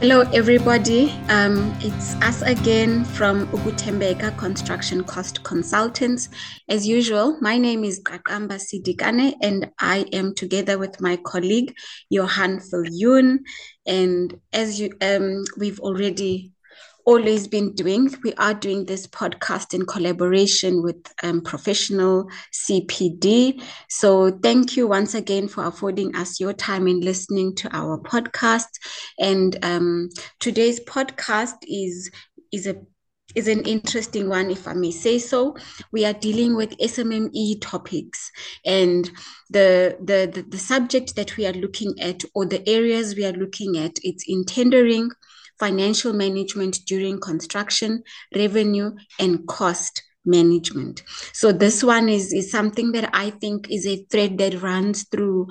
Hello, everybody. Um, it's us again from Ukutembeka Construction Cost Consultants. As usual, my name is Kakamba Sidikane, and I am together with my colleague Johan Viljoen. And as you, um, we've already always been doing. We are doing this podcast in collaboration with um, professional CPD. So thank you once again for affording us your time in listening to our podcast. And um, today's podcast is is a is an interesting one, if I may say so. We are dealing with SMME topics, and the, the the the subject that we are looking at, or the areas we are looking at, it's in tendering, financial management during construction, revenue, and cost management. So this one is, is something that I think is a thread that runs through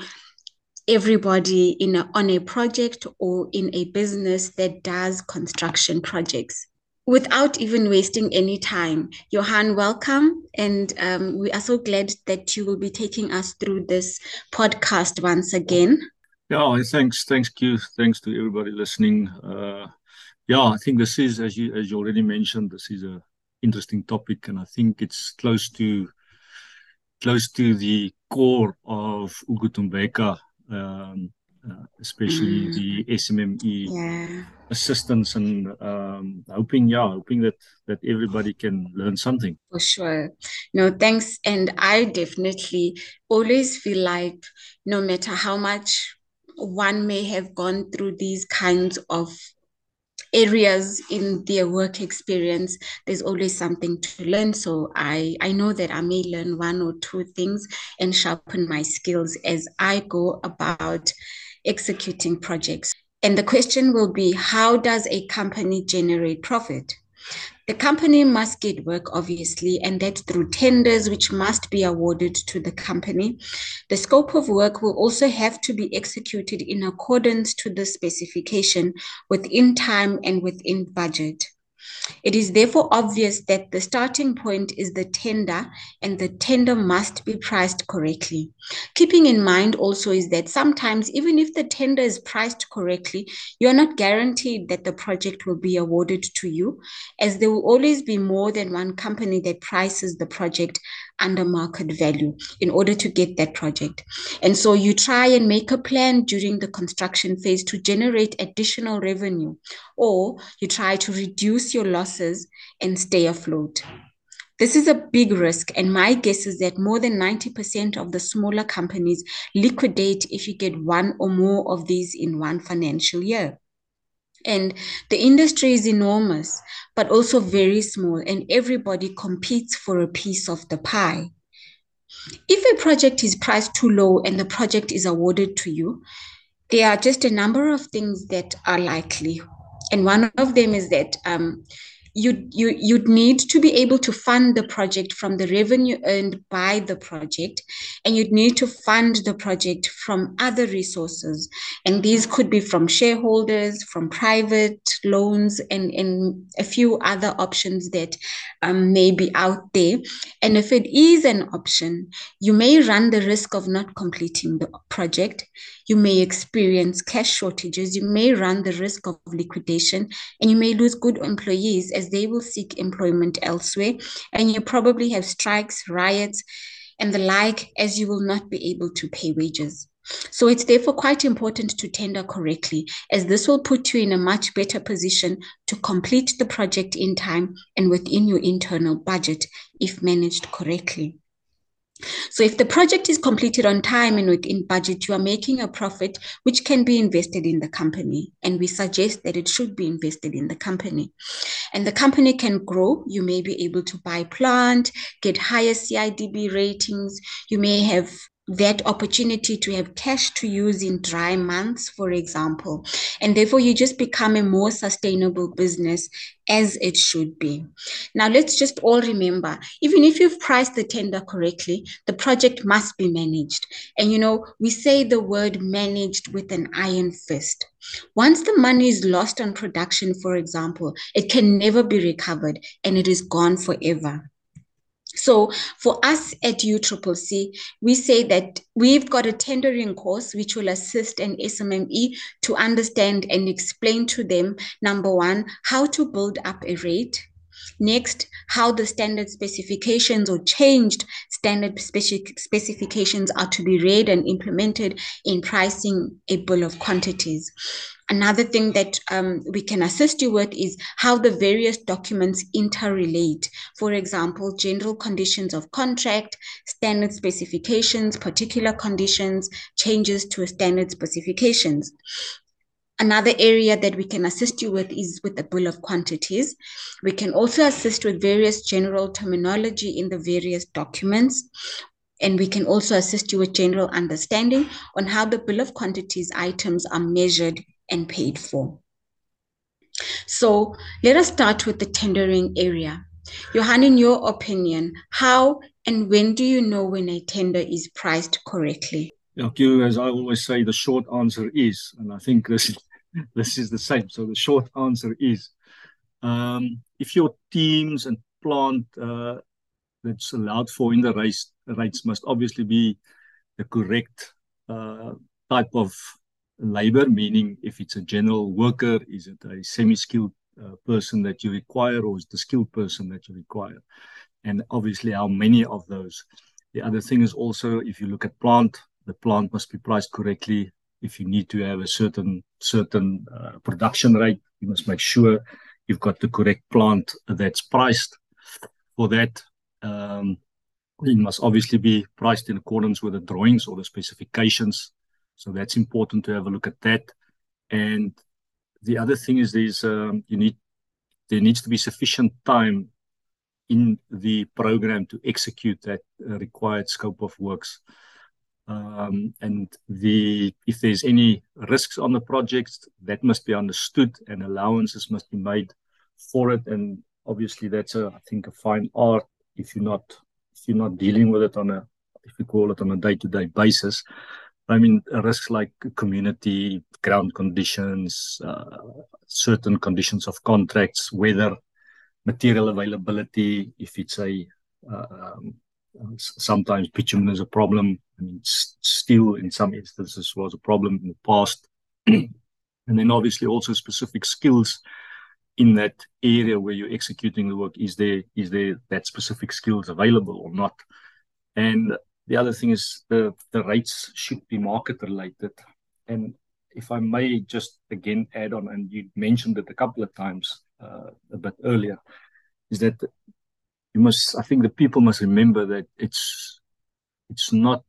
everybody in a, on a project or in a business that does construction projects. Without even wasting any time, Johan, welcome. And um, we are so glad that you will be taking us through this podcast once again. Yeah, thanks, thanks, Q. Thanks to everybody listening. Uh, yeah, I think this is, as you as you already mentioned, this is a interesting topic, and I think it's close to close to the core of Ukutembeka, um, uh, especially mm. the SMME assistance, and um, hoping, yeah, hoping that that everybody can learn something. For sure, no, thanks, and I definitely always feel like no matter how much one may have gone through these kinds of areas in their work experience there's always something to learn. So i i know that i may learn one or two things and sharpen my skills as i go about executing projects. And the question will be how does a company generate profit the company must get work, obviously, and that's through tenders, which must be awarded to the company. The scope of work will also have to be executed in accordance to the specification within time and within budget. It is therefore obvious that the starting point is the tender and the tender must be priced correctly. Keeping in mind also is that sometimes, even if the tender is priced correctly, you are not guaranteed that the project will be awarded to you, as there will always be more than one company that prices the project under market value in order to get that project. And so you try and make a plan during the construction phase to generate additional revenue, or you try to reduce your losses and stay afloat. This is a big risk, and my guess is that more than 90% of the smaller companies liquidate if you get one or more of these in one financial year. And the industry is enormous, but also very small, and everybody competes for a piece of the pie. If a project is priced too low and the project is awarded to you, there are just a number of things that are likely. And one of them is that um, you you you'd need to be able to fund the project from the revenue earned by the project and you'd need to fund the project from other resources. And these could be from shareholders from private loans and and a few other options that um, may be out there. And if it is an option you may run the risk of not completing the project. You may experience cash shortages. You may run the risk of liquidation and you may lose good employees as they will seek employment elsewhere. And you probably have strikes, riots, and the like, as you will not be able to pay wages. So it's therefore quite important to tender correctly, as this will put you in a much better position to complete the project in time and within your internal budget if managed correctly. So if the project is completed on time and within budget, you are making a profit which can be invested in the company. And we suggest that it should be invested in the company. And the company can grow. You may be able to buy plant, get higher CIDB ratings. You may have that opportunity to have cash to use in dry months, for example. And therefore, you just become a more sustainable business as it should be. Now, let's just all remember even if you've priced the tender correctly, the project must be managed. And you know, we say the word managed with an iron fist. Once the money is lost on production, for example, it can never be recovered and it is gone forever. So for us at UCCC, we say that we've got a tendering course which will assist an SMME to understand and explain to them, number one, how to build up a rate. Next, how the standard specifications or changed standard specific specifications are to be read and implemented in pricing a bill of quantities. Another thing that um, we can assist you with is how the various documents interrelate. For example, general conditions of contract, standard specifications, particular conditions, changes to standard specifications. Another area that we can assist you with is with the bill of quantities. We can also assist with various general terminology in the various documents. And we can also assist you with general understanding on how the bill of quantities items are measured and paid for. So let us start with the tendering area. Johan, in your opinion, how and when do you know when a tender is priced correctly? You, as I always say, the short answer is, and I think this this is the same. So the short answer is, um, if your teams and plant uh, that's allowed for in the race rates must obviously be the correct uh, type of labor, meaning if it's a general worker, is it a semi-skilled uh, person that you require, or is the skilled person that you require? And obviously, how many of those? The other thing is also if you look at plant, the plant must be priced correctly. If you need to have a certain certain uh, production rate, you must make sure you've got the correct plant that's priced for that. Um, it must obviously be priced in accordance with the drawings or the specifications so that's important to have a look at that. And the other thing is there's um, you need there needs to be sufficient time in the program to execute that uh, required scope of works. Um, and the if there's any risks on the project, that must be understood, and allowances must be made for it. And obviously, that's a I think a fine art if you're not if you're not dealing with it on a if you call it on a day-to-day basis. I mean, risks like community, ground conditions, uh, certain conditions of contracts, weather, material availability. If it's a uh, um, sometimes bitumen is a problem. I mean, steel in some instances was a problem in the past, and then obviously also specific skills in that area where you're executing the work. Is there is there that specific skills available or not? And the other thing is the, the rates should be market related. And if I may just again add on, and you mentioned it a couple of times uh, a bit earlier, is that you must, I think the people must remember that it's it's not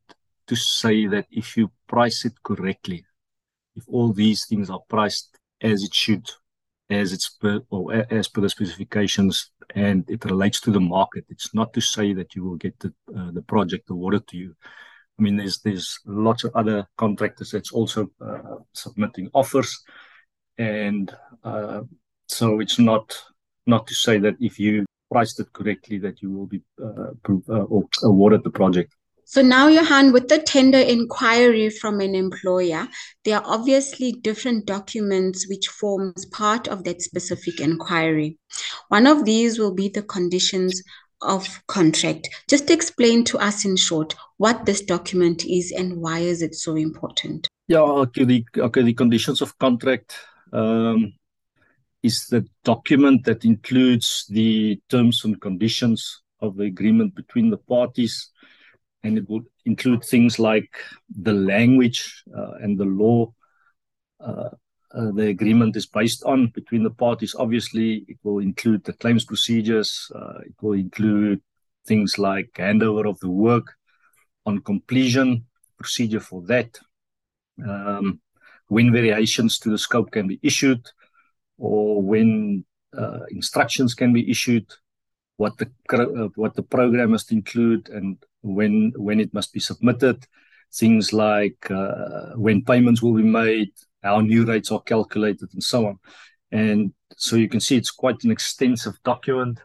to say that if you price it correctly, if all these things are priced as it should, as it's per, or as per the specifications, and it relates to the market. It's not to say that you will get the uh, the project awarded to you. I mean, there's there's lots of other contractors that's also uh, submitting offers, and uh, so it's not not to say that if you priced it correctly that you will be uh, uh, or awarded the project. So now, Johan, with the tender inquiry from an employer, there are obviously different documents which forms part of that specific inquiry. One of these will be the conditions of contract. Just explain to us in short what this document is and why is it so important? Yeah, okay, the, okay, the conditions of contract um, is the document that includes the terms and conditions of the agreement between the parties and it would include things like the language uh, and the law uh, uh, the agreement is based on between the parties. Obviously, it will include the claims procedures. Uh, it will include things like handover of the work on completion, procedure for that, um, when variations to the scope can be issued, or when uh, instructions can be issued, what the uh, what the program must include, and when when it must be submitted, things like uh, when payments will be made, how new rates are calculated, and so on. And so you can see it's quite an extensive document.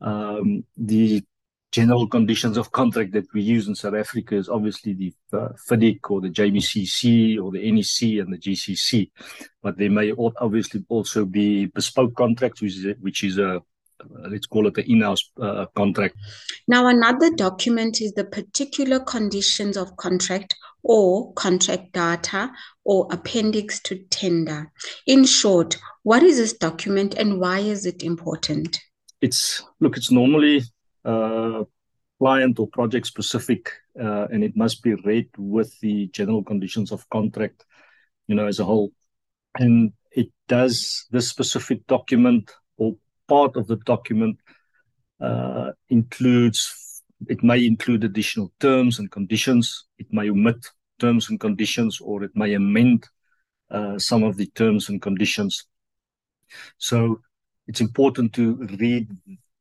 Um, the general conditions of contract that we use in South Africa is obviously the uh, FIDIC or the JBCC or the NEC and the GCC, but there may obviously also be bespoke contracts, which is a, which is a let's call it an in-house uh, contract. Now, another document is the particular conditions of contract or contract data or appendix to tender. In short, what is this document and why is it important? It's look, it's normally uh, client or project specific, uh, and it must be read with the general conditions of contract, you know, as a whole. And it does this specific document or part of the document uh, includes it may include additional terms and conditions. It may omit terms and conditions, or it may amend uh, some of the terms and conditions. So it's important to read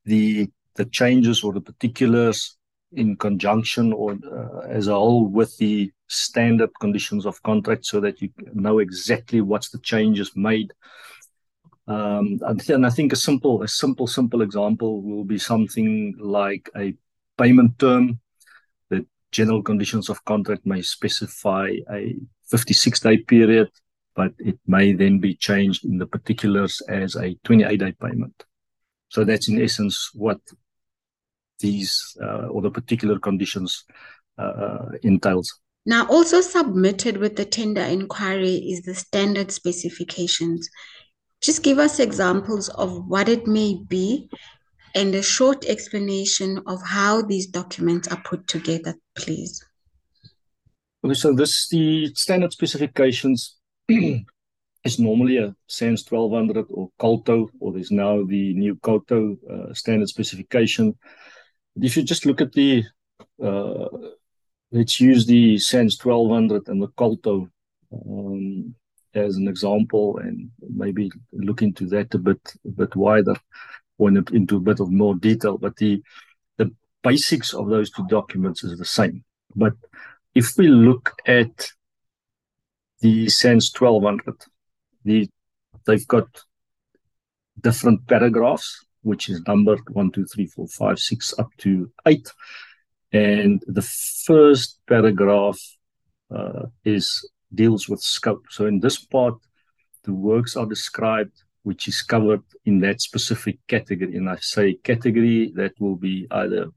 the the changes or the particulars in conjunction or uh, as a whole with the standard conditions of contract so that you know exactly what's the changes made um, and I think a simple, a simple, simple example will be something like a payment term. The general conditions of contract may specify a 56 day period, but it may then be changed in the particulars as a 28 day payment. So that's in essence what these uh, or the particular conditions uh, entails. Now, also submitted with the tender inquiry is the standard specifications. Just give us examples of what it may be and a short explanation of how these documents are put together, please. Okay, so this the standard specifications is normally a SANS 1200 or COLTO, or there's now the new COTO uh, standard specification. If you just look at the, uh, let's use the SANS 1200 and the COLTO. Um, as an example and maybe look into that a bit a bit wider or into a bit of more detail. But the the basics of those two documents is the same. But if we look at the SANS 1200, the they've got different paragraphs, which is numbered one, two, three, four, five, six, up to eight. And the first paragraph uh, is deals with scope. So in this part, the works are described which is covered in that specific category. And I say category, that will be either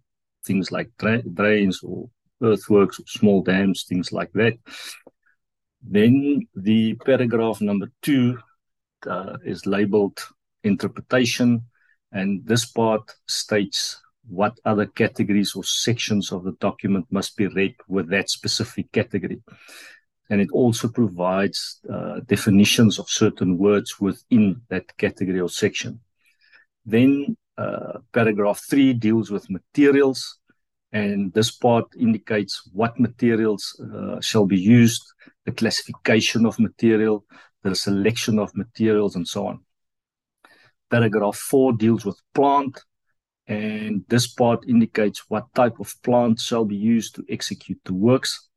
things like dra- drains or earthworks or small dams, things like that. Then the paragraph number two uh, is labeled interpretation. And this part states what other categories or sections of the document must be read with that specific category and it also provides uh, definitions of certain words within that category or section. Then uh, paragraph three deals with materials, and this part indicates what materials uh, shall be used, the classification of material, the selection of materials, and so on. Paragraph four deals with plant, and this part indicates what type of plant shall be used to execute the works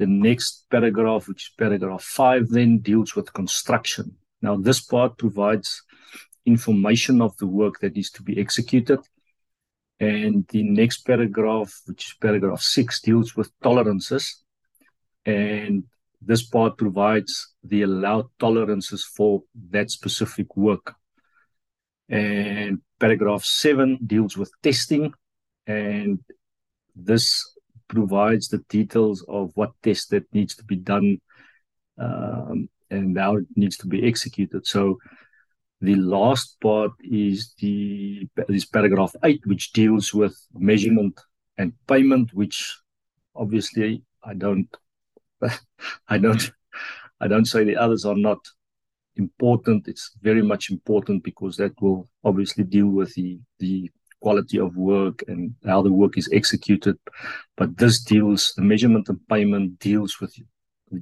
the next paragraph, which is paragraph five, then deals with construction. Now, this part provides information of the work that is to be executed. And the next paragraph, which is paragraph six, deals with tolerances. And this part provides the allowed tolerances for that specific work. And paragraph seven deals with testing. And this provides the details of what test that needs to be done um, and how it needs to be executed. So the last part is the is paragraph eight, which deals with measurement and payment, which obviously I don't I don't I don't say the others are not important. It's very much important because that will obviously deal with the the quality of work and how the work is executed. But this deals, the measurement and payment deals with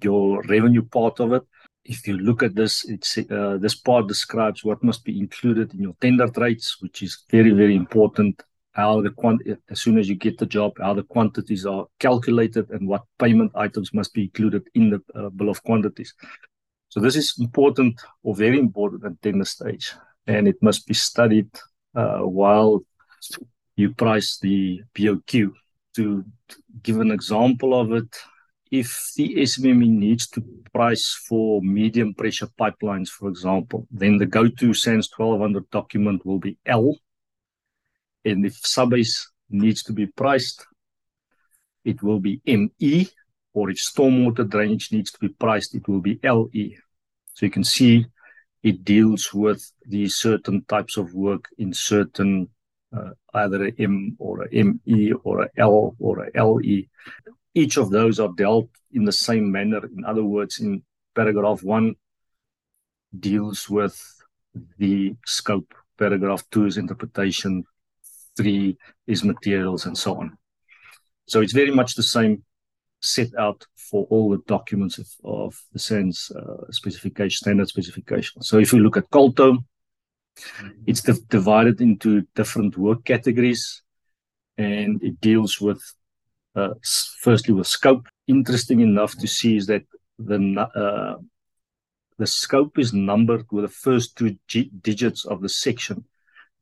your revenue part of it. If you look at this, it's uh, this part describes what must be included in your tender rates, which is very, very important. How the quant- as soon as you get the job, how the quantities are calculated and what payment items must be included in the uh, bill of quantities. So this is important or very important at tender stage, and it must be studied uh, while you price the BOQ. To give an example of it, if the SMME needs to price for medium pressure pipelines, for example, then the go-to SANS 1200 document will be L, And if subbase needs to be priced, it will be ME, or if stormwater drainage needs to be priced, it will be LE. So you can see it deals with the certain types of work in certain uh, either a M or a ME or a L or a LE. Each of those are dealt in the same manner. In other words, in paragraph one deals with the scope. Paragraph two is interpretation. Three is materials and so on. So it's very much the same set out for all the documents of, of the SANS uh, specification, standard specification. So if you look at Colto, it's divided into different work categories and it deals with, uh, firstly, with scope. Interesting enough to see is that the, uh, the scope is numbered with the first two G digits of the section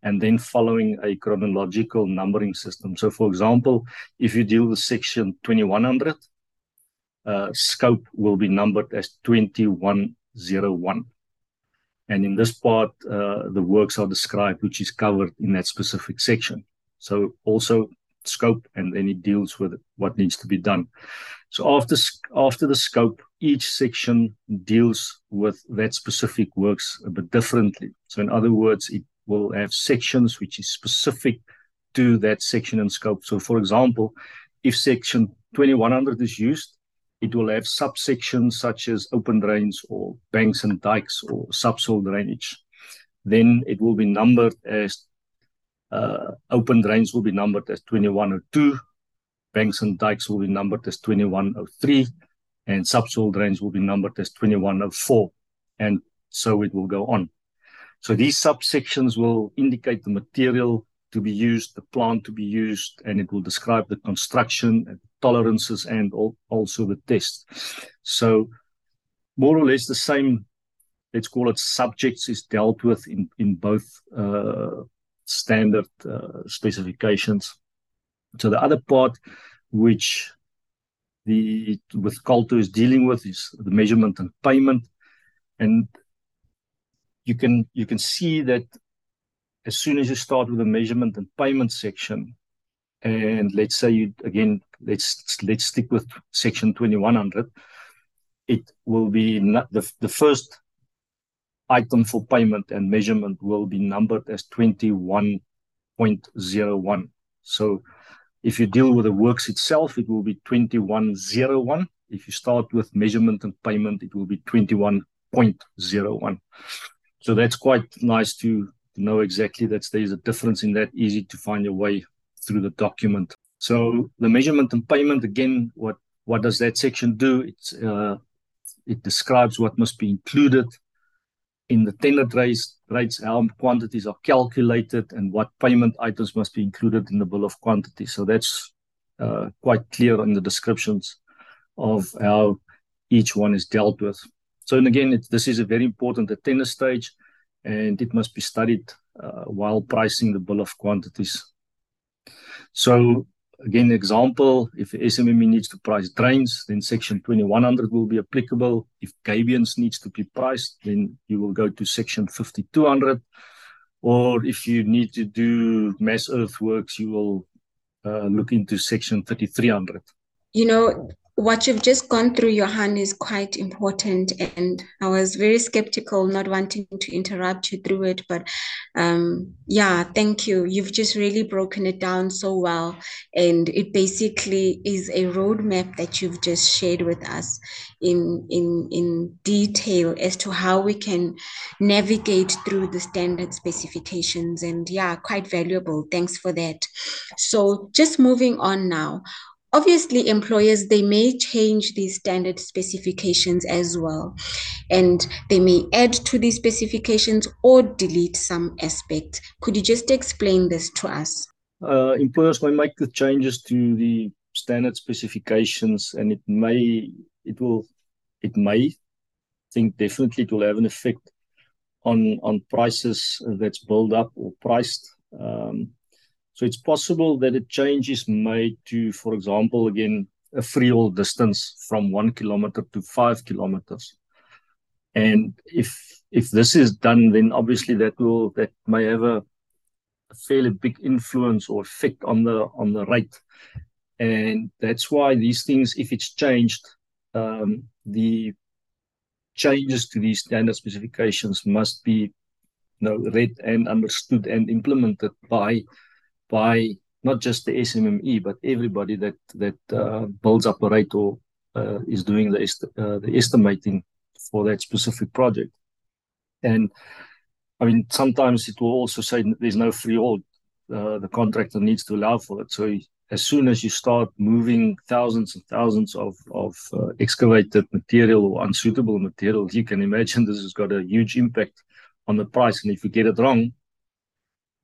and then following a chronological numbering system. So, for example, if you deal with section 2100, uh, scope will be numbered as 2101. And in this part, uh, the works are described, which is covered in that specific section. So also scope, and then it deals with what needs to be done. So after after the scope, each section deals with that specific works a bit differently. So in other words, it will have sections which is specific to that section and scope. So for example, if section 2100 is used, it will have subsections such as open drains or banks and dikes or subsoil drainage. Then it will be numbered as uh, open drains will be numbered as 2102, banks and dikes will be numbered as 2103, and subsoil drains will be numbered as 2104, and so it will go on. So these subsections will indicate the material to be used, the plant to be used, and it will describe the construction and tolerances and also the test. So more or less the same, let's call it subjects is dealt with in, in both uh, standard uh, specifications. So the other part which the with Colto is dealing with is the measurement and payment. And you can you can see that as soon as you start with the measurement and payment section, and let's say you again, let's let's stick with section 2100, it will be not the, the first item for payment and measurement will be numbered as 21.01. So if you deal with the works itself, it will be 2101. If you start with measurement and payment, it will be 21.01. So that's quite nice to know exactly that there's a difference in that, easy to find your way through the document. So the measurement and payment, again, what, what does that section do? It's, uh, it describes what must be included in the tender rates, rates, how quantities are calculated, and what payment items must be included in the bill of quantity. So that's uh, quite clear in the descriptions of how each one is dealt with. So, and again, this is a very important at tender stage and it must be studied uh, while pricing the bill of quantities. So again, example, if SMME needs to price drains, then section 2100 will be applicable. If gabions needs to be priced, then you will go to section 5200. Or if you need to do mass earthworks, you will uh, look into section 3300. You know, what you've just gone through, Johan, is quite important. And I was very skeptical, not wanting to interrupt you through it. But um, yeah, thank you. You've just really broken it down so well. And it basically is a roadmap that you've just shared with us in, in, in detail as to how we can navigate through the standard specifications. And yeah, quite valuable. Thanks for that. So just moving on now obviously employers they may change these standard specifications as well. And they may add to these specifications or delete some aspects could you just explain this to us? Uh, employers may make the changes to the standard specifications and it may it will it may think definitely it will have an effect on on prices that's built up or priced um, so it's possible that a change is made to, for example, again, a freehaul distance from one kilometer to five kilometers. And if if this is done, then obviously that will that may have a a fairly big influence or effect on the on the rate, and that's why these things, if it's changed, um, the changes to these standard specifications must be you know, read and understood and implemented by by not just the SMME but everybody that that uh, builds up a rate or uh, is doing the est- uh, the estimating for that specific project. And I mean, sometimes it will also say there's no freehaul. Uh, the contractor needs to allow for it. So as soon as you start moving thousands and thousands of of uh, excavated material or unsuitable material, you can imagine this has got a huge impact on the price. And if you get it wrong,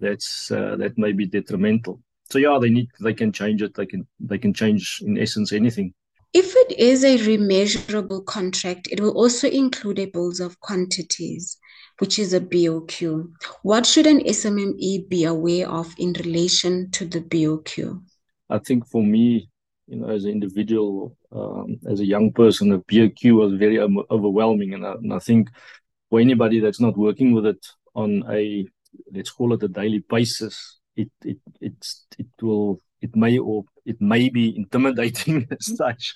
that's uh, that may be detrimental. So yeah, they need they can change it. They can they can change in essence anything. If it is a remeasurable contract, it will also include a bills of quantities, which is a BOQ. What should an SMME be aware of in relation to the BOQ? I think for me, you know, as an individual, um, as a young person, the BOQ was very overwhelming, and I, and I think for anybody that's not working with it on a let's call it a daily basis, it it it's it will it may or it may be intimidating as such.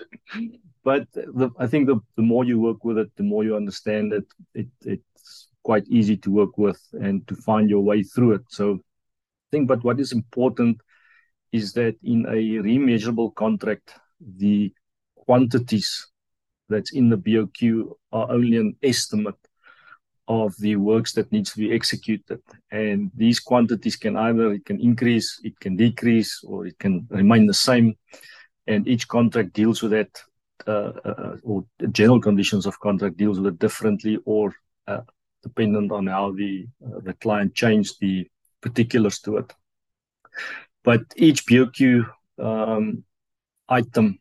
But the, I think the, the more you work with it, the more you understand it, it. It's quite easy to work with and to find your way through it. So I think, but what is important is that in a remeasurable contract, the quantities that's in the BOQ are only an estimate of the works that needs to be executed. And these quantities can either it can increase, it can decrease, or it can remain the same. And each contract deals with that, uh, uh, or general conditions of contract deals with it differently, or uh, dependent on how the uh, the client changed the particulars to it. But each BOQ um, item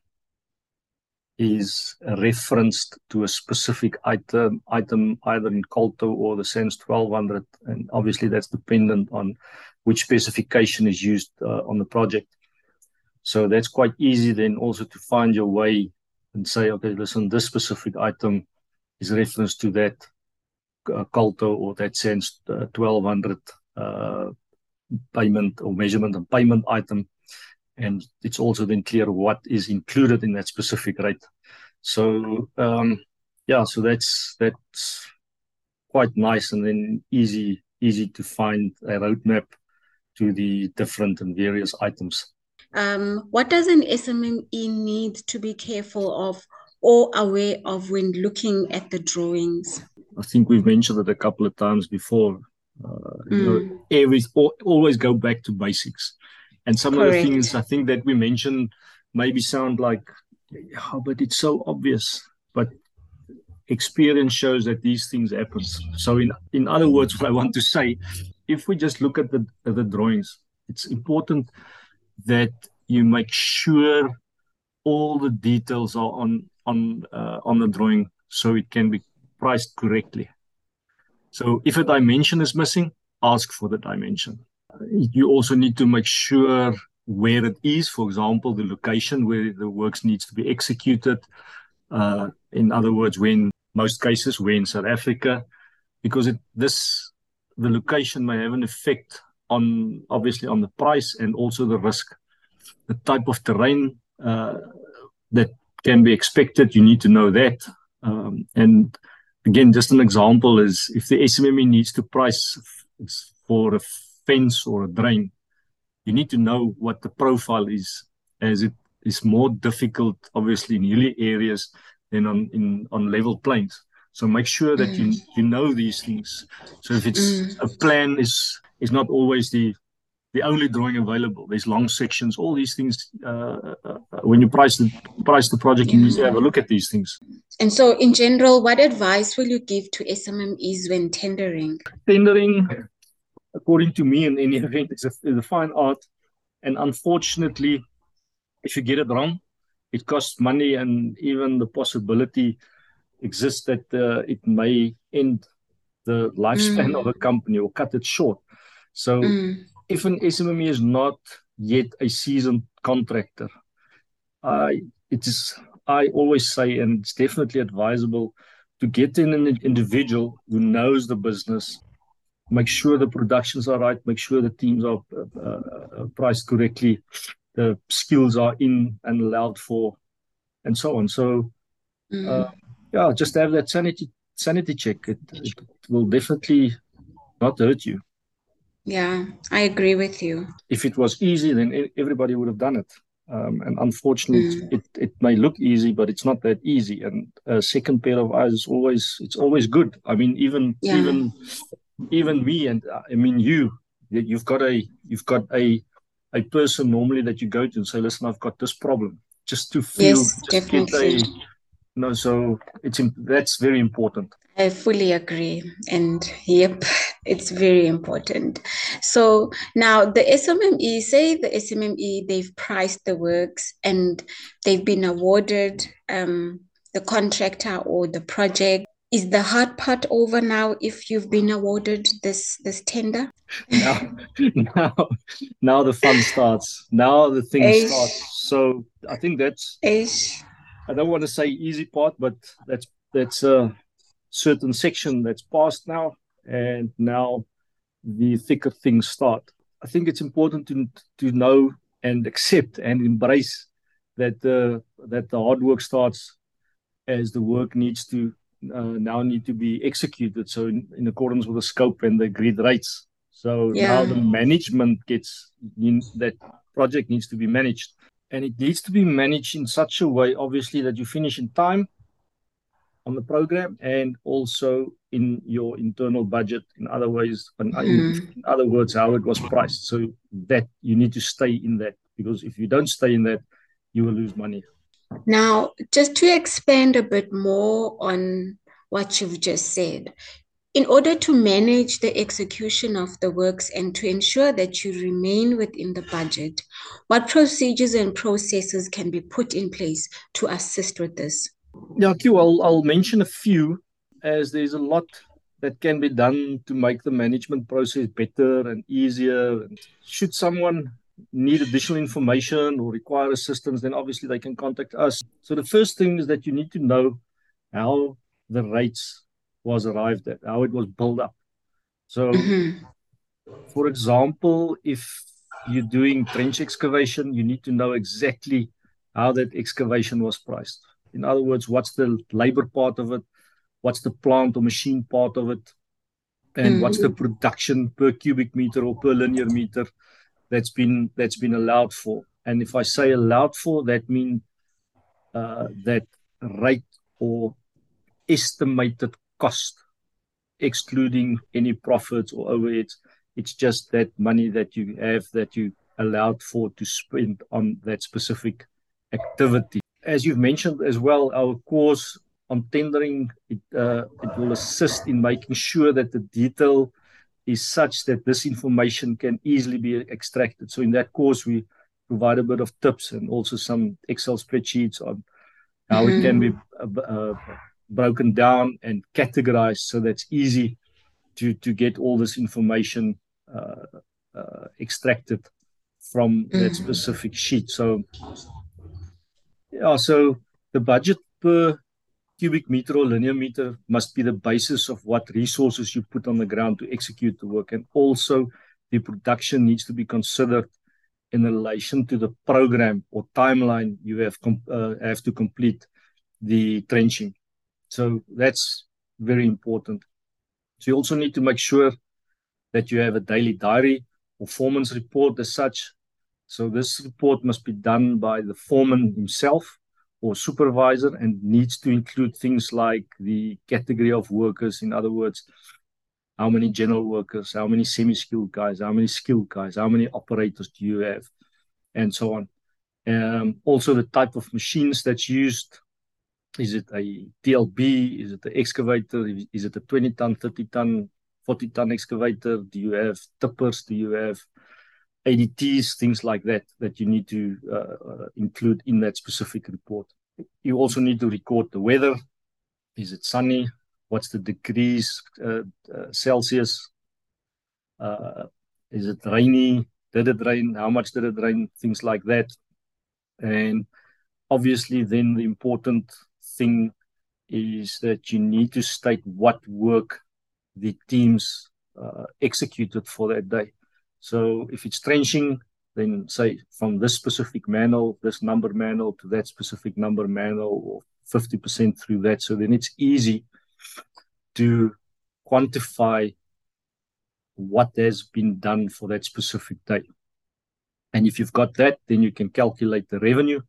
is referenced to a specific item, item either in Colto or the SANS 1200. And obviously, that's dependent on which specification is used uh, on the project. So that's quite easy then also to find your way and say, okay, listen, this specific item is referenced to that uh, Colto or that SANS uh, 1200 uh, payment or measurement and payment item and it's also then clear what is included in that specific rate. So um, yeah, so that's that's quite nice and then easy easy to find a roadmap to the different and various items. Um, what does an SMME need to be careful of or aware of when looking at the drawings? I think we've mentioned it a couple of times before. Uh, mm. you know, mm. every, always go back to basics. And some Correct. of the things I think that we mentioned maybe sound like, oh, but it's so obvious. But experience shows that these things happen. So, in in other words, what I want to say, if we just look at the at the drawings, it's important that you make sure all the details are on on uh, on the drawing so it can be priced correctly. So, if a dimension is missing, ask for the dimension you also need to make sure where it is, for example, the location where the works needs to be executed. Uh, in other words, when most cases, we're in South Africa, because it, this the location may have an effect on obviously on the price and also the risk, the type of terrain uh, that can be expected. You need to know that. Um, and again, just an example is if the SMME needs to price for a fence or a drain, you need to know what the profile is, as it is more difficult, obviously, in hilly areas than on in on level plains. So make sure that mm. you you know these things. So if it's mm. a plan is is not always the the only drawing available. There's long sections, all these things. Uh, uh, when you price the price the project, you need to have a look at these things. And so, in general, what advice will you give to SMMEs when tendering? Tendering, according to me, in any event, is a, is a fine art. And unfortunately, if you get it wrong, it costs money, and even the possibility exists that uh, it may end the lifespan mm. of a company or cut it short. So, mm. if an SMME is not yet a seasoned contractor, I it is I always say, and it's definitely advisable to get in an individual who knows the business make sure the productions are right, make sure the teams are uh, uh, priced correctly, the skills are in and allowed for, and so on. So, mm. uh, yeah, just have that sanity sanity check. It, it will definitely not hurt you. Yeah, I agree with you. If it was easy, then everybody would have done it. Um, and unfortunately, mm. it, it may look easy, but it's not that easy. And a second pair of eyes is always it's always good. I mean, even yeah. even even me and uh, I mean you, you've got a you've got a a person normally that you go to and say, listen, I've got this problem, just to feel, yes, just definitely. get a, you know, so it's that's very important. I fully agree. And yep, it's very important. So now the SMME, say the SMME, they've priced the works and they've been awarded um, the contractor or the project. Is the hard part over now if you've been awarded this this tender? now, now, now the fun starts. Now the thing Ish. starts. So I think that's Ish. I don't want to say easy part, but that's that's a certain section that's passed now, and now the thicker things start. I think it's important to to know and accept and embrace that the that the hard work starts as the work needs to uh, now need to be executed. So in, in, accordance with the scope and the agreed rates. So yeah. now the management gets in, that project needs to be managed, and it needs to be managed in such a way, obviously, that you finish in time on the program and also in your internal budget in other ways in, mm. in, other words how it was priced so that you need to stay in that because if you don't stay in that you will lose money now just to expand a bit more on what you've just said in order to manage the execution of the works and to ensure that you remain within the budget, what procedures and processes can be put in place to assist with this? Yeah, Q, I'll, I'll mention a few as there's a lot that can be done to make the management process better and easier. Should someone need additional information or require assistance, then obviously they can contact us. So the first thing is that you need to know how the rates was arrived at, how it was built up. So, mm-hmm. for example, if you're doing trench excavation, you need to know exactly how that excavation was priced. In other words, what's the labor part of it? What's the plant or machine part of it? And mm. what's the production per cubic meter or per linear meter that's been that's been allowed for? And if I say allowed for, that means uh, that rate or estimated cost, excluding any profits or overheads. It's just that money that you have that you allowed for to spend on that specific activity as you've mentioned as well, our course on tendering, it, uh, it will assist in making sure that the detail is such that this information can easily be extracted. So in that course, we provide a bit of tips and also some Excel spreadsheets on how mm-hmm. it can be uh, uh, broken down and categorized so that's easy to, to get all this information uh, uh extracted from mm-hmm. that specific sheet. So yeah, so the budget per cubic meter or linear meter must be the basis of what resources you put on the ground to execute the work. And also, the production needs to be considered in relation to the program or timeline you have, uh, have to complete the trenching. So that's very important. So you also need to make sure that you have a daily diary performance report as such so this report must be done by the foreman himself or supervisor and needs to include things like the category of workers. In other words, how many general workers, how many semi-skilled guys, how many skilled guys, how many operators do you have, and so on. Um, also, the type of machines that's used. Is it a TLB? Is it an excavator? Is it a 20 ton, 30 ton, 40 ton excavator? Do you have tippers? Do you have ADTs, things like that, that you need to uh, uh, include in that specific report. You also need to record the weather. Is it sunny? What's the degrees uh, uh, Celsius? Uh, is it rainy? Did it rain? How much did it rain? Things like that. And obviously, then the important thing is that you need to state what work the teams uh, executed for that day. So if it's trenching, then say from this specific manhole, this number manhole to that specific number manhole, or 50% through that. So then it's easy to quantify what has been done for that specific day. And if you've got that, then you can calculate the revenue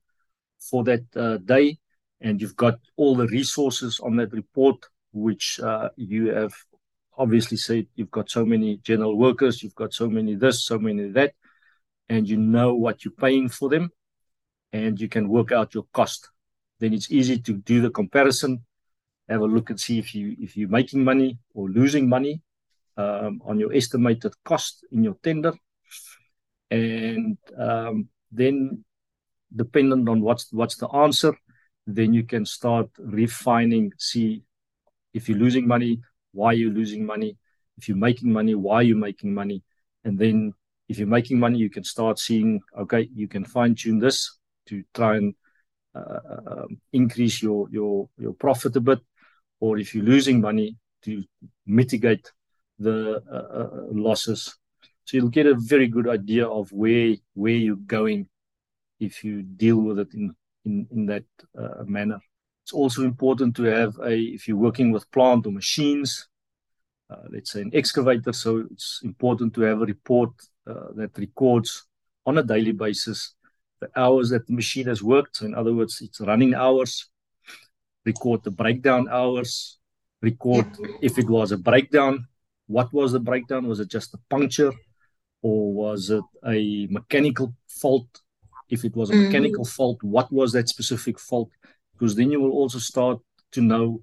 for that uh, day. And you've got all the resources on that report, which uh, you have obviously said you've got so many general workers, you've got so many this, so many that, and you know what you're paying for them, and you can work out your cost. Then it's easy to do the comparison, have a look and see if you if you're making money or losing money um, on your estimated cost in your tender, and um, then dependent on what's what's the answer, then you can start refining. See if you're losing money, why you're losing money. If you're making money, why you're making money, and then if you're making money, you can start seeing okay, you can fine tune this to try and uh, um, increase your your your profit a bit, or if you're losing money to mitigate the uh, uh, losses. So you'll get a very good idea of where where you're going if you deal with it in in, in that uh, manner. It's also important to have a if you're working with plant or machines, uh, let's say an excavator. So it's important to have a report uh, that records on a daily basis the hours that the machine has worked. So in other words, its running hours. Record the breakdown hours. Record if it was a breakdown, what was the breakdown? Was it just a puncture or was it a mechanical fault? If it was a mm. mechanical fault, what was that specific fault? Because then you will also start to know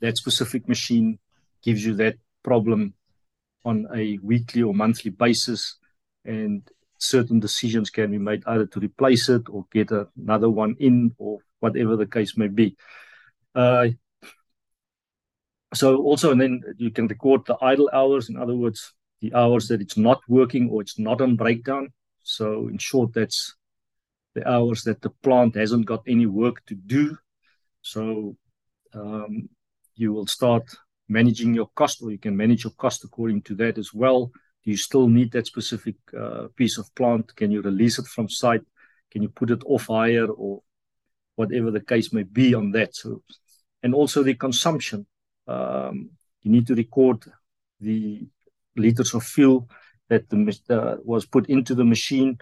that specific machine gives you that problem on a weekly or monthly basis. And certain decisions can be made either to replace it or get another one in or whatever the case may be. Uh, so also, and then you can record the idle hours. In other words, the hours that it's not working or it's not on breakdown. So in short, that's the hours that the plant hasn't got any work to do. So um, you will start managing your cost, or you can manage your cost according to that as well. Do you still need that specific uh, piece of plant? Can you release it from site? Can you put it off hire or whatever the case may be on that? So, and also the consumption um, you need to record the liters of fuel that the, uh, was put into the machine,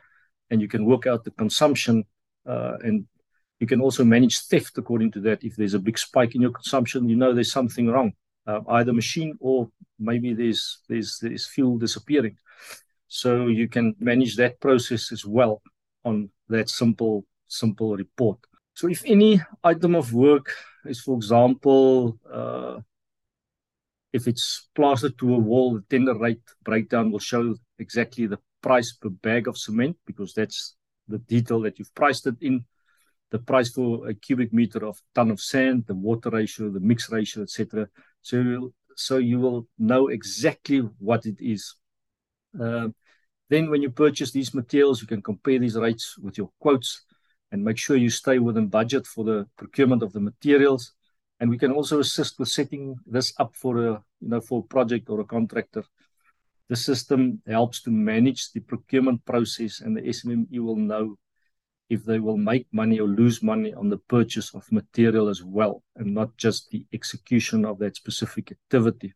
and you can work out the consumption. Uh, and you can also manage theft according to that. If there's a big spike in your consumption, you know there's something wrong, uh, either machine or maybe there's there's there's fuel disappearing. So you can manage that process as well on that simple simple report. So if any item of work is, for example, uh, if it's plastered to a wall, the tender rate breakdown will show exactly the price per bag of cement because that's the detail that you've priced it in. The price for a cubic meter of ton of sand, the water ratio, the mix ratio, etc. So, so you will know exactly what it is. Uh, then, when you purchase these materials, you can compare these rates with your quotes and make sure you stay within budget for the procurement of the materials and we can also assist with setting this up for a you know for a project or a contractor. The system helps to manage the procurement process, and the SMME will know if they will make money or lose money on the purchase of material as well, and not just the execution of that specific activity.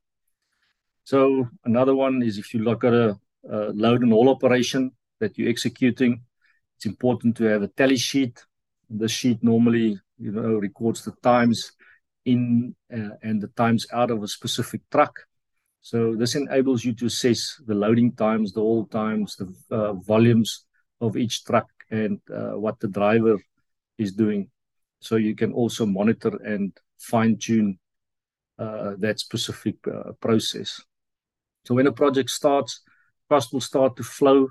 So another one is if you look at a, a load and haul operation that you're executing, it's important to have a tally sheet. The sheet normally, you know, records the times in uh, and the times out of a specific truck. So this enables you to assess the loading times, the haul times, the uh, volumes of each truck, and uh, what the driver is doing. So you can also monitor and fine tune uh, that specific uh, process. So when a project starts, cost will start to flow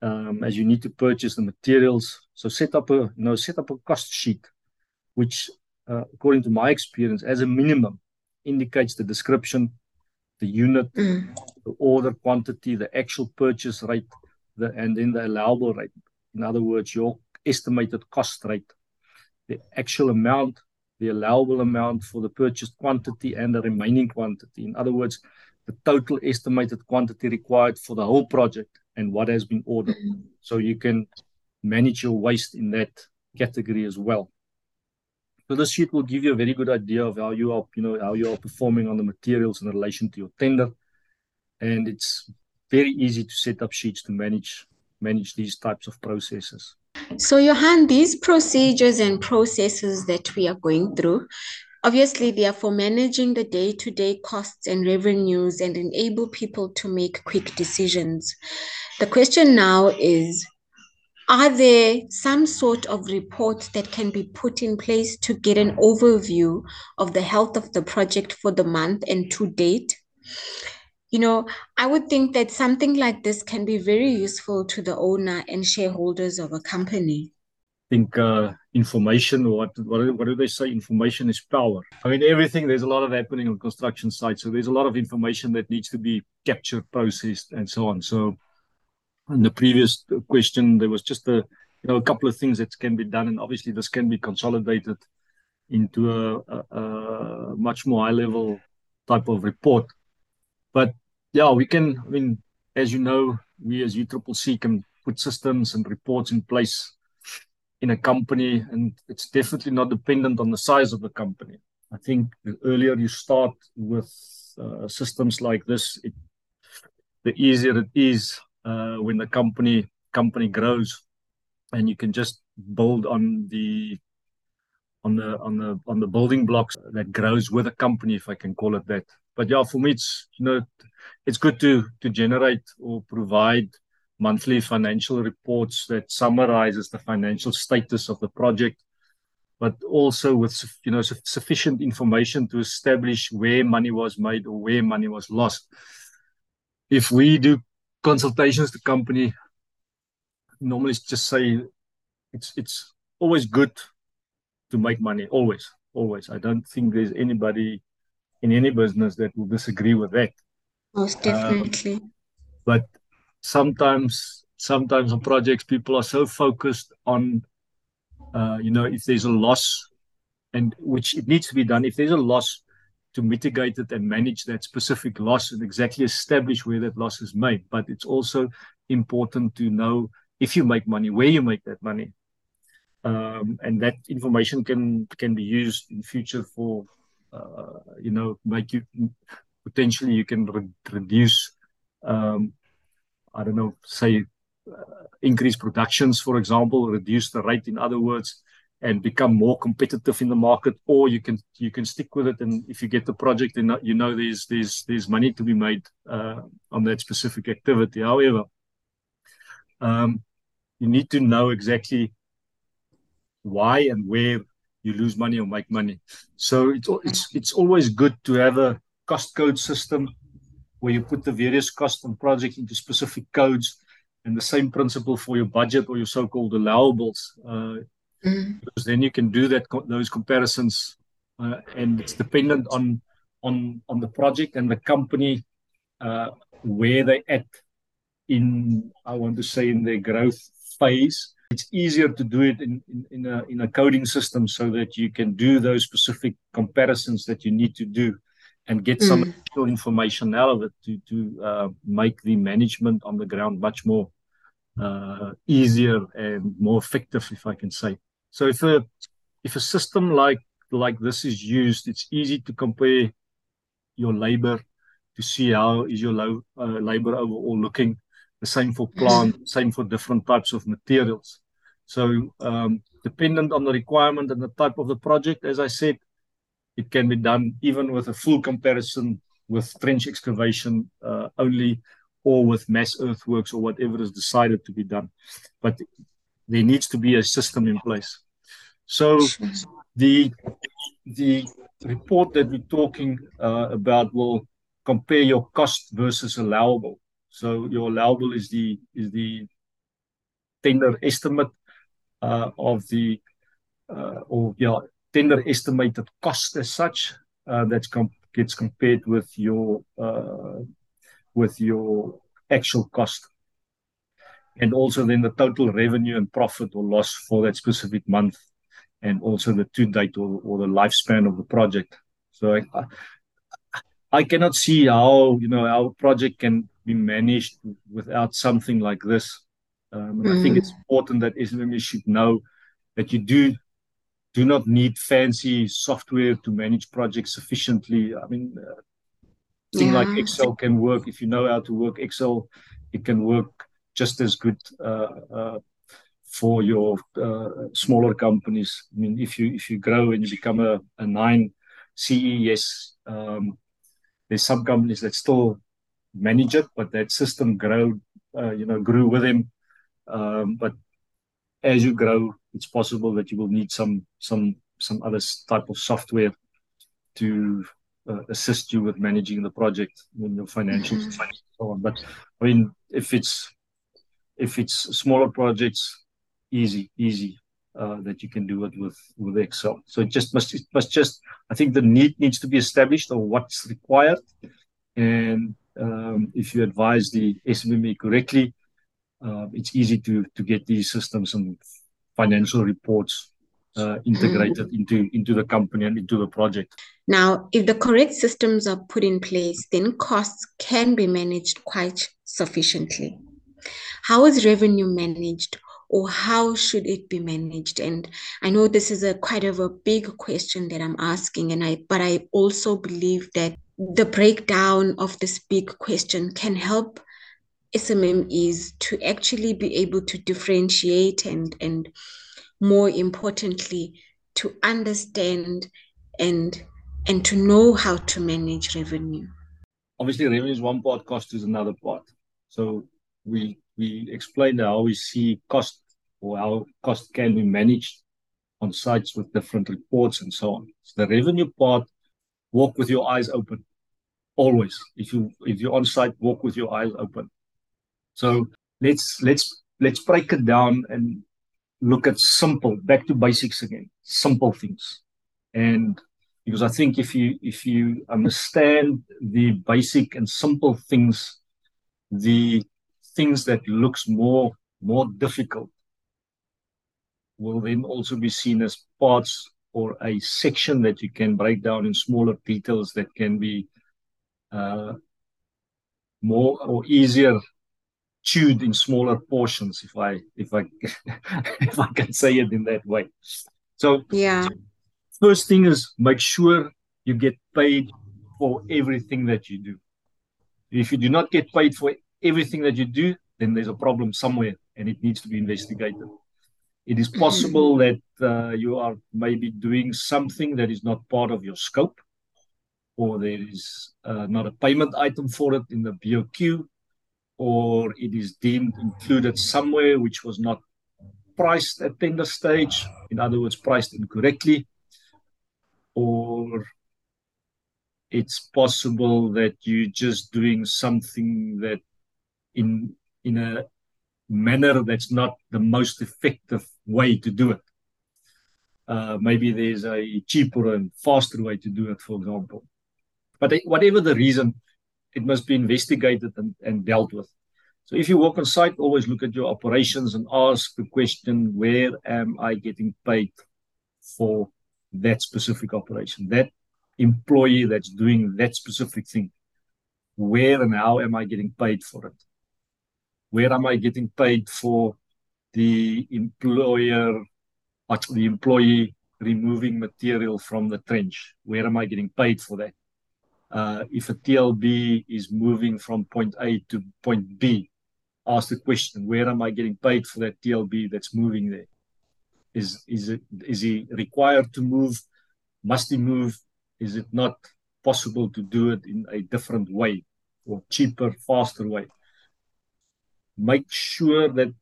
um, as you need to purchase the materials. So set up a you know set up a cost sheet, which uh, according to my experience, as a minimum, indicates the description, the unit, mm. the order quantity, the actual purchase rate, the, and then the allowable rate. In other words, your estimated cost rate, the actual amount, the allowable amount for the purchased quantity, and the remaining quantity. In other words, the total estimated quantity required for the whole project and what has been ordered. So you can manage your waste in that category as well. So this sheet will give you a very good idea of how you are, you know, how you are performing on the materials in relation to your tender. And it's very easy to set up sheets to manage manage these types of processes. So Johan, these procedures and processes that we are going through, obviously they are for managing the day-to-day costs and revenues and enable people to make quick decisions. The question now is are there some sort of reports that can be put in place to get an overview of the health of the project for the month and to date? You know, I would think that something like this can be very useful to the owner and shareholders of a company. I think uh, information, what, what what do they say? Information is power. I mean, everything. There's a lot of happening on construction sites, so there's a lot of information that needs to be captured, processed, and so on. So in the previous question, there was just a you know a couple of things that can be done, and obviously this can be consolidated into a, a, a much more high level type of report. But yeah, we can. I mean, as you know, we as UCCC can put systems and reports in place in a company, and it's definitely not dependent on the size of the company. I think the earlier you start with uh, systems like this, it, the easier it is uh, when the company company grows, and you can just build on the on the on the on the building blocks that grows with a company, if I can call it that. But yeah, for me, it's you know, it's good to to generate or provide monthly financial reports that summarizes the financial status of the project, but also with you know sufficient information to establish where money was made or where money was lost. If we do consultations to company normally just say it's it's always good to make money always always i don't think there's anybody in any business that will disagree with that most um, definitely but sometimes sometimes on projects people are so focused on uh, you know if there's a loss and which it needs to be done if there's a loss to mitigate it and manage that specific loss and exactly establish where that loss is made. But it's also important to know if you make money, where you make that money. Um, and that information can can be used in future for uh, you know make you potentially you can re- reduce um, I don't know say uh, increase productions for example reduce the rate in other words and become more competitive in the market, or you can you can stick with it. And if you get the project, then you know there's there's there's money to be made uh, on that specific activity. However, um, you need to know exactly why and where you lose money or make money. So it's it's it's always good to have a cost code system where you put the various costs and project into specific codes and the same principle for your budget or your so-called allowables. Uh, mm. because then you can do that those comparisons, uh, and it's dependent on on on the project and the company uh, where they at in I want to say in their growth phase. It's easier to do it in, in, in a in a coding system so that you can do those specific comparisons that you need to do and get some mm. information out of it to to uh, make the management on the ground much more uh, easier and more effective, if I can say. So if a if a system like like this is used, it's easy to compare your labor to see how is your low, uh, labor overall looking. The same for plant, same for different types of materials. So um, dependent on the requirement and the type of the project, as I said, it can be done even with a full comparison with trench excavation uh, only or with mass earthworks or whatever is decided to be done. But there needs to be a system in place. So the the report that we're talking uh, about will compare your cost versus allowable. So your allowable is the is the tender estimate of the uh, or yeah tender estimated cost as such uh, that com- gets compared with your uh, with your actual cost and also then the total revenue and profit or loss for that specific month and also the to date or, or the lifespan of the project. So I, I cannot see how you know our project can be managed without something like this. Um, and mm. I think it's important that SMME should know that you do do not need fancy software to manage projects sufficiently. I mean, uh, thing yeah. like Excel can work if you know how to work Excel. It can work just as good uh, uh, for your uh, smaller companies. I mean, if you if you grow and you become a, a nine CE, yes, um, there's some companies that still manage it, but that system grow, uh, you know, grew with them. Um, but as you grow, it's possible that you will need some some some other type of software to uh, assist you with managing the project and your financials mm-hmm. and so on. But I mean, if it's if it's smaller projects, easy, easy uh, that you can do it with with Excel. So it just must it must just I think the need needs to be established or what's required, and um, if you advise the SMME correctly, uh, it's easy to to get these systems and financial reports uh, integrated mm. into into the company and into the project. Now, if the correct systems are put in place, then costs can be managed quite sufficiently. How is revenue managed? or how should it be managed and i know this is a quite of a big question that i'm asking and i but i also believe that the breakdown of this big question can help SMMEs to actually be able to differentiate and and more importantly to understand and and to know how to manage revenue. Obviously revenue is one part cost is another part. So we we explained how we see cost or how cost can be managed on sites with different reports and so on. So the revenue part walk with your eyes open. Always. If you if you're on site walk with your eyes open so let's let's let's break it down and look at simple, back to basics again, simple things. And because I think if you if you understand the basic and simple things, the things that looks more more difficult will then also be seen as parts or a section that you can break down in smaller details that can be uh, more or easier chewed in smaller portions if i if i if i can say it in that way. So yeah. first thing is make sure you get paid for everything that you do. If you do not get paid for everything that you do then there's a problem somewhere and it needs to be investigated. It is possible that uh, you are maybe doing something that is not part of your scope or there is uh, not a payment item for it in the BOQ or it is deemed included somewhere which was not priced at tender stage, in other words, priced incorrectly, or it's possible that you're just doing something that in in a manner that's not the most effective way to do it. Uh, maybe there's a cheaper and faster way to do it, for example. But whatever the reason, it must be investigated and, and dealt with. So if you walk on site, always look at your operations and ask the question, where am I getting paid for that specific operation? That employee that's doing that specific thing. Where and how am I getting paid for it? Where am I getting paid for the employer, the employee removing material from the trench? Where am I getting paid for that? Uh, if a TLB is moving from point A to point B, ask the question, where am I getting paid for that TLB that's moving there? Is, is, it, is he required to move? Must he move? Is it not possible to do it in a different way or cheaper, faster way? Make sure that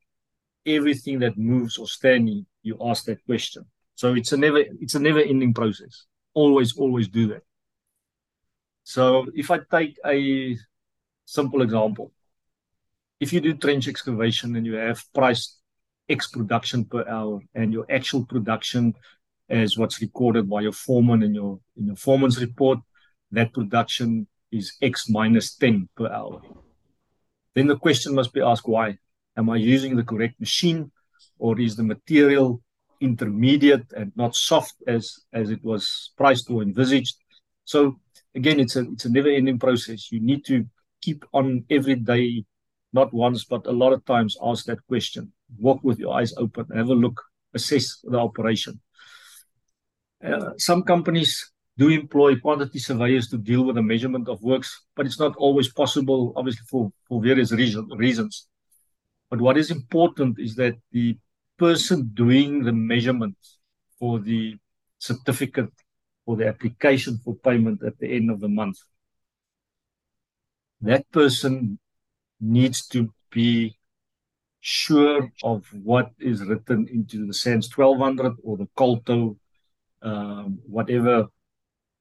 everything that moves or standing, you ask that question. So it's a never it's a never ending process. Always, always do that. So if I take a simple example, if you do trench excavation and you have priced X production per hour and your actual production as what's recorded by your foreman in your in your foreman's report, that production is X minus 10 per hour. Then the question must be asked why? Am I using the correct machine or is the material intermediate and not soft as as it was priced or envisaged? So again, it's a it's a never-ending process. You need to keep on every day, not once, but a lot of times ask that question. Walk with your eyes open, have a look, assess the operation. Uh, some companies do employ quantity surveyors to deal with the measurement of works, but it's not always possible, obviously, for, for various reason, reasons. But what is important is that the person doing the measurement for the certificate for the application for payment at the end of the month, that person needs to be sure of what is written into the SANS 1200 or the COLTO, um, whatever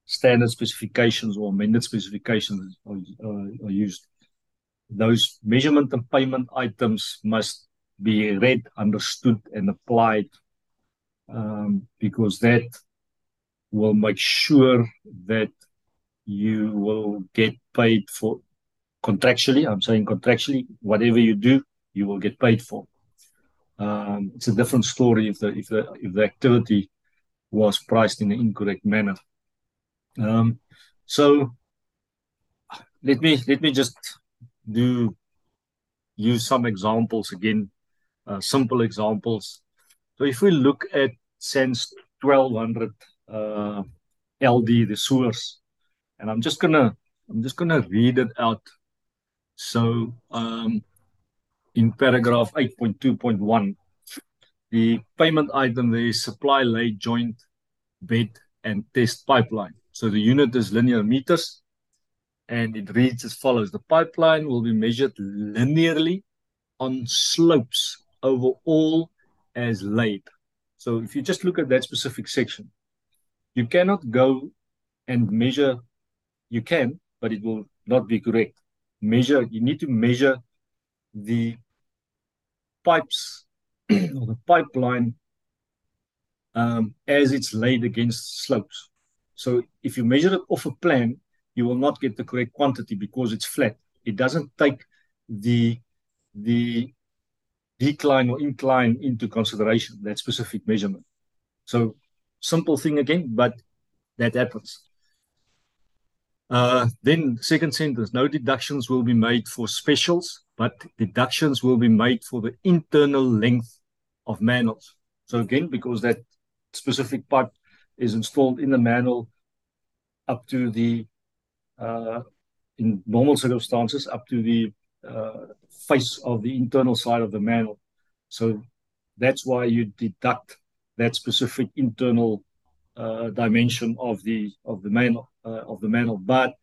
standard specifications or amended specifications are, uh, are used. Those measurement and payment items must be read, understood, and applied um, because that will make sure that you will get paid for contractually. I'm saying contractually, whatever you do, you will get paid for. Um, it's a different story if the if the if the activity was priced in an incorrect manner. Um, so let me let me just do use some examples again, uh, simple examples. So if we look at SANS 1200 uh, LD, the sewers, and I'm just gonna I'm just gonna read it out. So um, in paragraph 8.2.1, the payment item there is supply lay joint bed and test pipeline. So the unit is linear meters and it reads as follows. The pipeline will be measured linearly on slopes over all as laid. So if you just look at that specific section, you cannot go and measure, you can, but it will not be correct. Measure, you need to measure the pipes or the pipeline um, as it's laid against slopes. So if you measure it off a plan, you will not get the correct quantity because it's flat. It doesn't take the the decline or incline into consideration, that specific measurement. So simple thing again, but that happens. Uh, then second sentence, no deductions will be made for specials, but deductions will be made for the internal length of manholes. So again, because that specific part is installed in the manhole up to the, uh, in normal circumstances, up to the uh, face of the internal side of the manhole. So that's why you deduct that specific internal uh, dimension of the of the manhole uh, of the manhole. But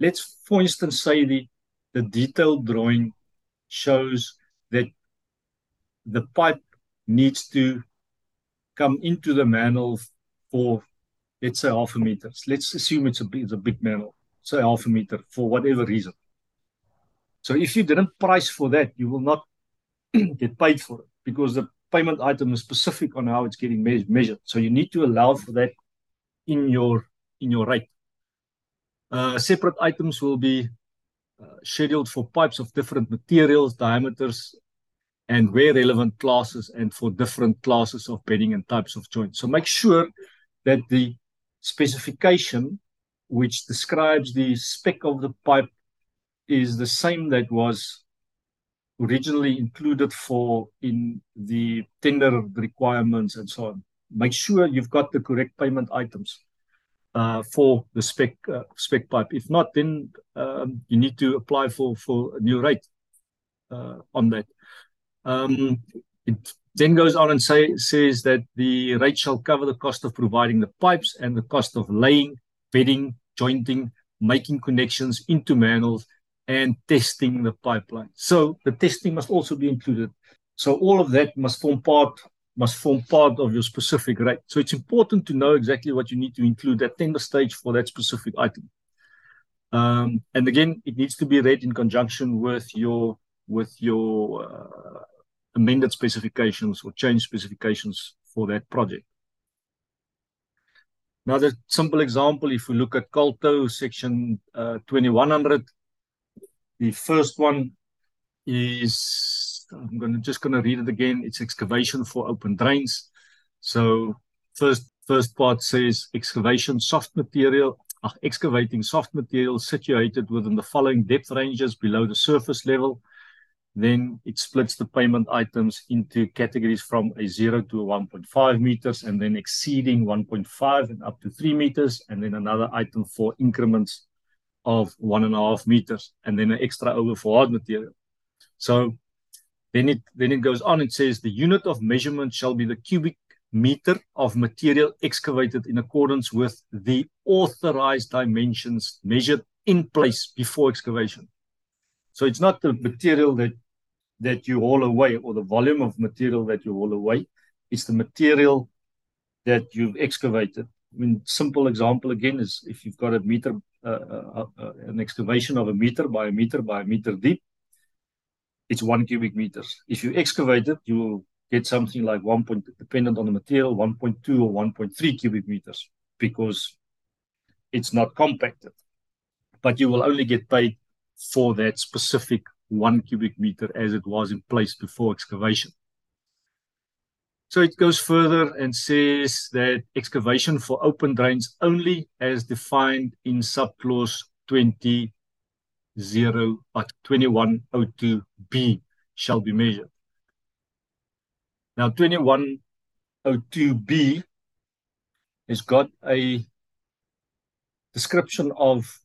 let's, for instance, say the the detailed drawing shows that the pipe needs to come into the manhole for, let's say, half a meter. Let's assume it's a, it's a big manhole, say half a meter for whatever reason. So if you didn't price for that, you will not get paid for it because the payment item is specific on how it's getting me measured. So you need to allow for that in your in your rate. Uh, separate items will be uh, scheduled for pipes of different materials, diameters, and where relevant classes and for different classes of bedding and types of joints. So make sure that the specification which describes the spec of the pipe is the same that was originally included for in the tender requirements and so on. Make sure you've got the correct payment items uh, for the spec uh, spec pipe. If not, then um, you need to apply for for a new rate uh, on that. Um, it then goes on and say, says that the rate shall cover the cost of providing the pipes and the cost of laying, bedding, jointing, making connections into manholes, and testing the pipeline. So the testing must also be included. So all of that must form part must form part of your specific rate. So it's important to know exactly what you need to include at tender stage for that specific item. Um, and again, it needs to be read in conjunction with your with your uh, amended specifications or change specifications for that project. Another simple example, if we look at COLTO section uh, 2100, the first one is, I'm gonna, just going to read it again. It's excavation for open drains. So first, first part says excavation, soft material, uh, excavating soft material situated within the following depth ranges below the surface level. Then it splits the payment items into categories from a 0 to a 1.5 meters and then exceeding 1.5 and up to 3 meters, and then another item for increments of 1.5 meters, and then an extra over for hard material. So then it then it goes on. It says the unit of measurement shall be the cubic meter of material excavated in accordance with the authorized dimensions measured in place before excavation. So it's not the material that that you haul away or the volume of material that you haul away. It's the material that you've excavated. I mean, simple example again is if you've got a meter, an excavation of a meter by a meter by a meter deep, it's one cubic meters. If you excavate it, you will get something like one point, dependent on the material, 1.2 or 1.3 cubic meters because it's not compacted. But you will only get paid for that specific one cubic meter as it was in place before excavation. So it goes further and says that excavation for open drains only as defined in subclause 20 0 uh, at 2102B shall be measured. Now 2102B has got a description of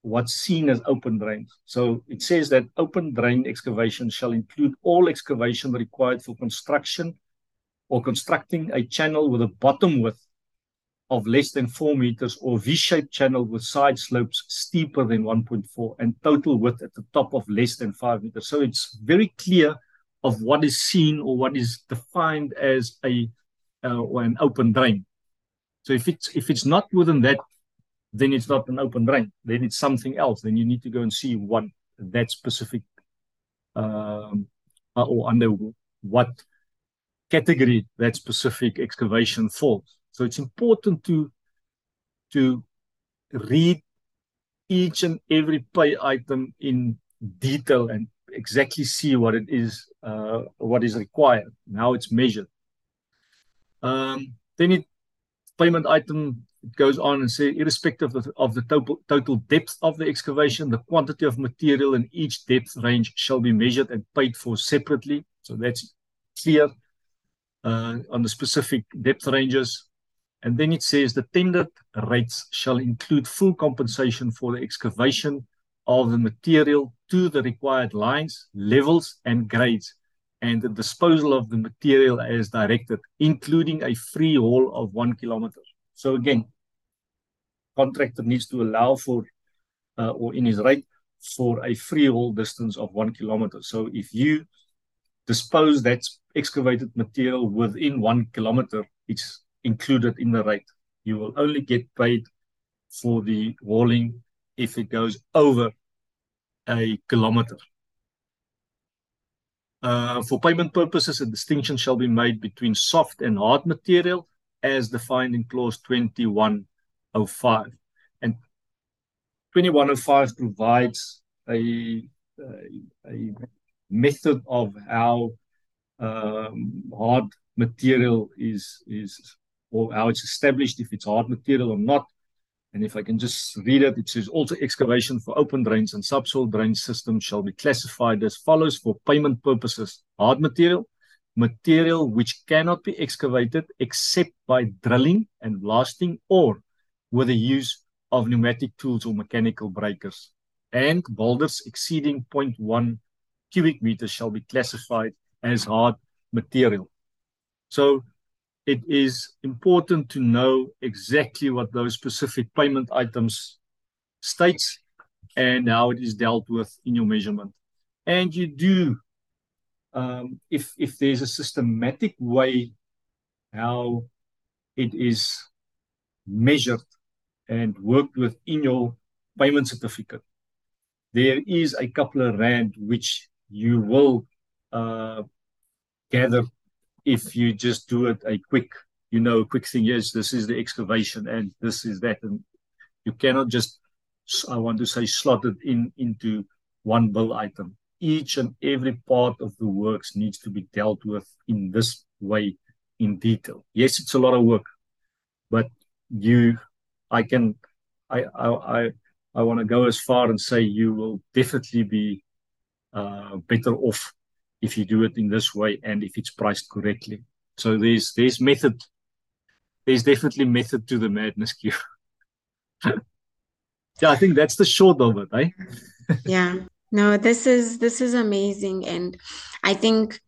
what's seen as open drains. So it says that open drain excavation shall include all excavation required for construction or constructing a channel with a bottom width of less than 4 meters or V-shaped channel with side slopes steeper than 1.4 and total width at the top of less than 5 meters. So it's very clear of what is seen or what is defined as a uh, or an open drain. So if it's if it's not within that, then it's not an open drain. Then it's something else. Then you need to go and see what that specific um, uh, or under what category that specific excavation falls. So it's important to to read each and every pay item in detail and exactly see what it is, uh, what is required, and how it's measured. Um, then it payment item it goes on and say, irrespective of the, of the total, total depth of the excavation, the quantity of material in each depth range shall be measured and paid for separately. So that's clear uh, on the specific depth ranges. And then it says the tendered rates shall include full compensation for the excavation of the material to the required lines, levels, and grades, and the disposal of the material as directed, including a free haul of one kilometer. So again, contractor needs to allow for, uh, or in his rate, for a free haul distance of one kilometer. So if you dispose that excavated material within one kilometer, it's included in the rate. You will only get paid for the hauling if it goes over a kilometer. Uh, for payment purposes, a distinction shall be made between soft and hard material as defined in clause 2105. And 2105 provides a, a, a method of how um, hard material is, is or how it's established, if it's hard material or not. And if I can just read it, it says also excavation for open drains and subsoil drain systems shall be classified as follows for payment purposes. Hard material, material which cannot be excavated except by drilling and blasting or with the use of pneumatic tools or mechanical breakers. And boulders exceeding 0.1 cubic meters shall be classified as hard material. So it is important to know exactly what those specific payment items states and how it is dealt with in your measurement. And you do, um, if, if there's a systematic way how it is measured and worked with in your payment certificate, there is a couple of rand which you will uh, gather if you just do it a quick, you know, quick thing. Yes, this is the excavation and this is that, and you cannot just, I want to say, slot it in into one bill item. Each and every part of the works needs to be dealt with in this way in detail. Yes, it's a lot of work, but you, I can, I I I, I want to go as far and say you will definitely be uh, better off if you do it in this way and if it's priced correctly. So there's there's method. There's definitely method to the madness, Q. yeah, I think that's the short of it, eh? yeah. No, this is this is amazing, and I think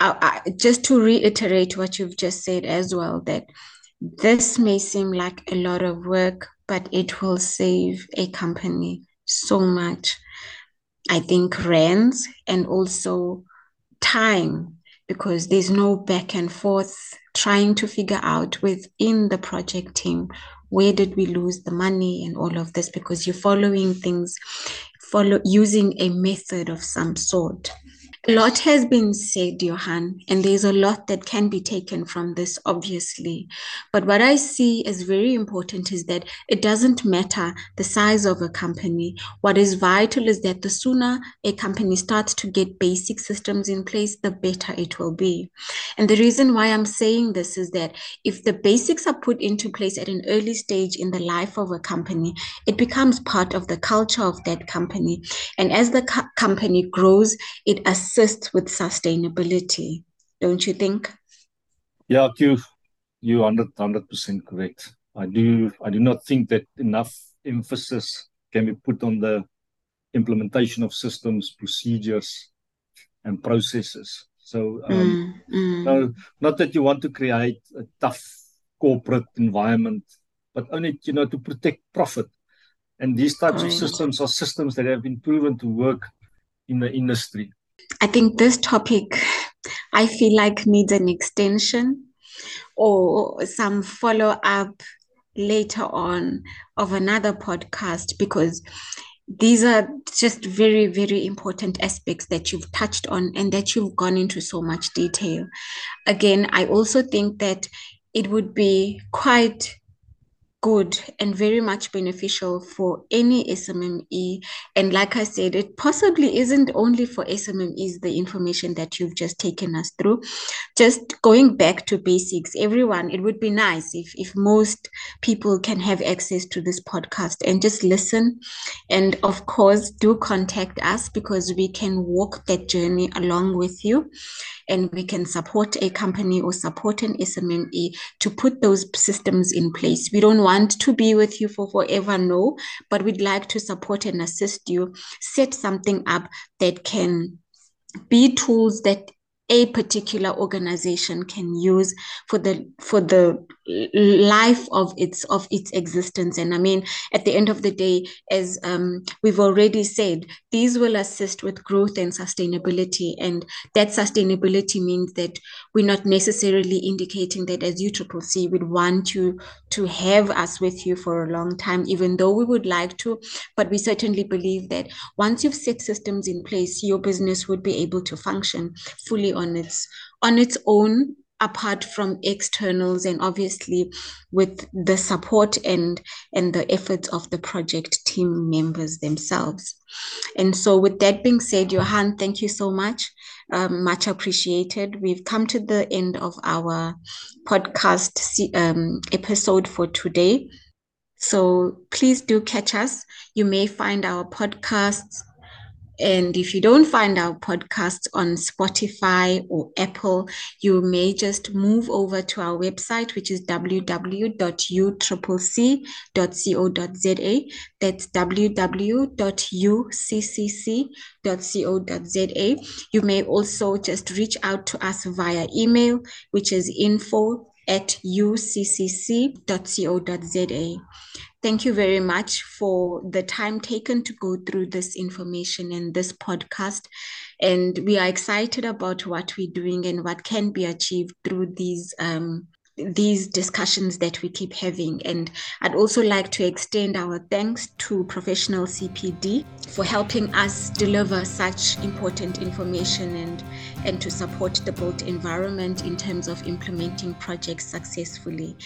uh, uh, just to reiterate what you've just said as well, that this may seem like a lot of work, but it will save a company so much. I think rands and also time because there's no back and forth trying to figure out within the project team where did we lose the money and all of this because you're following things follow using a method of some sort a lot has been said, Johan, and there's a lot that can be taken from this, obviously. But what I see as very important is that it doesn't matter the size of a company. What is vital is that the sooner a company starts to get basic systems in place, the better it will be. And the reason why I'm saying this is that if the basics are put into place at an early stage in the life of a company, it becomes part of the culture of that company. And as the co- company grows, it assists with sustainability, don't you think? Yeah, you you 100 percent correct. I do I do not think that enough emphasis can be put on the implementation of systems, procedures, and processes. So, um, mm, mm. No, not that you want to create a tough corporate environment, but only you know to protect profit. And these types of systems are systems that have been proven to work in the industry. I think this topic, I feel like needs an extension or some follow up later on of another podcast because these are just very, very important aspects that you've touched on and that you've gone into so much detail. Again, I also think that it would be quite good and very much beneficial for any SMME. And like I said, it possibly isn't only for SMMEs, the information that you've just taken us through. Just going back to basics, everyone, it would be nice if, if most people can have access to this podcast and just listen. And of course, do contact us because we can walk that journey along with you and we can support a company or support an SMME to put those systems in place. We don't want to be with you for forever, no, but we'd like to support and assist you, set something up that can be tools that a particular organization can use for the for the life of its of its existence. And i mean at the end of the day as um, we've already said these will assist with growth and sustainability. And that sustainability means that we're not necessarily indicating that as you triple uccc would want you to have us with you for a long time even though we would like to. But we certainly believe that once you've set systems in place your business would be able to function fully on its on its own apart from externals and obviously with the support and and the efforts of the project team members themselves. And so with that being said johan thank you so much. Um, much appreciated. We've come to the end of our podcast um, episode for today. So please do catch us. You may find our podcasts and if you don't find our podcasts on Spotify or Apple, you may just move over to our website, which is www.uccc.co.za. That's www.uccc.co.za. You may also just reach out to us via email, which is info at uccc.co.za. Thank you very much for the time taken to go through this information and this podcast. And we are excited about what we're doing and what can be achieved through these um, these discussions that we keep having. And I'd also like to extend our thanks to Professional CPD for helping us deliver such important information and, and to support the built environment in terms of implementing projects successfully.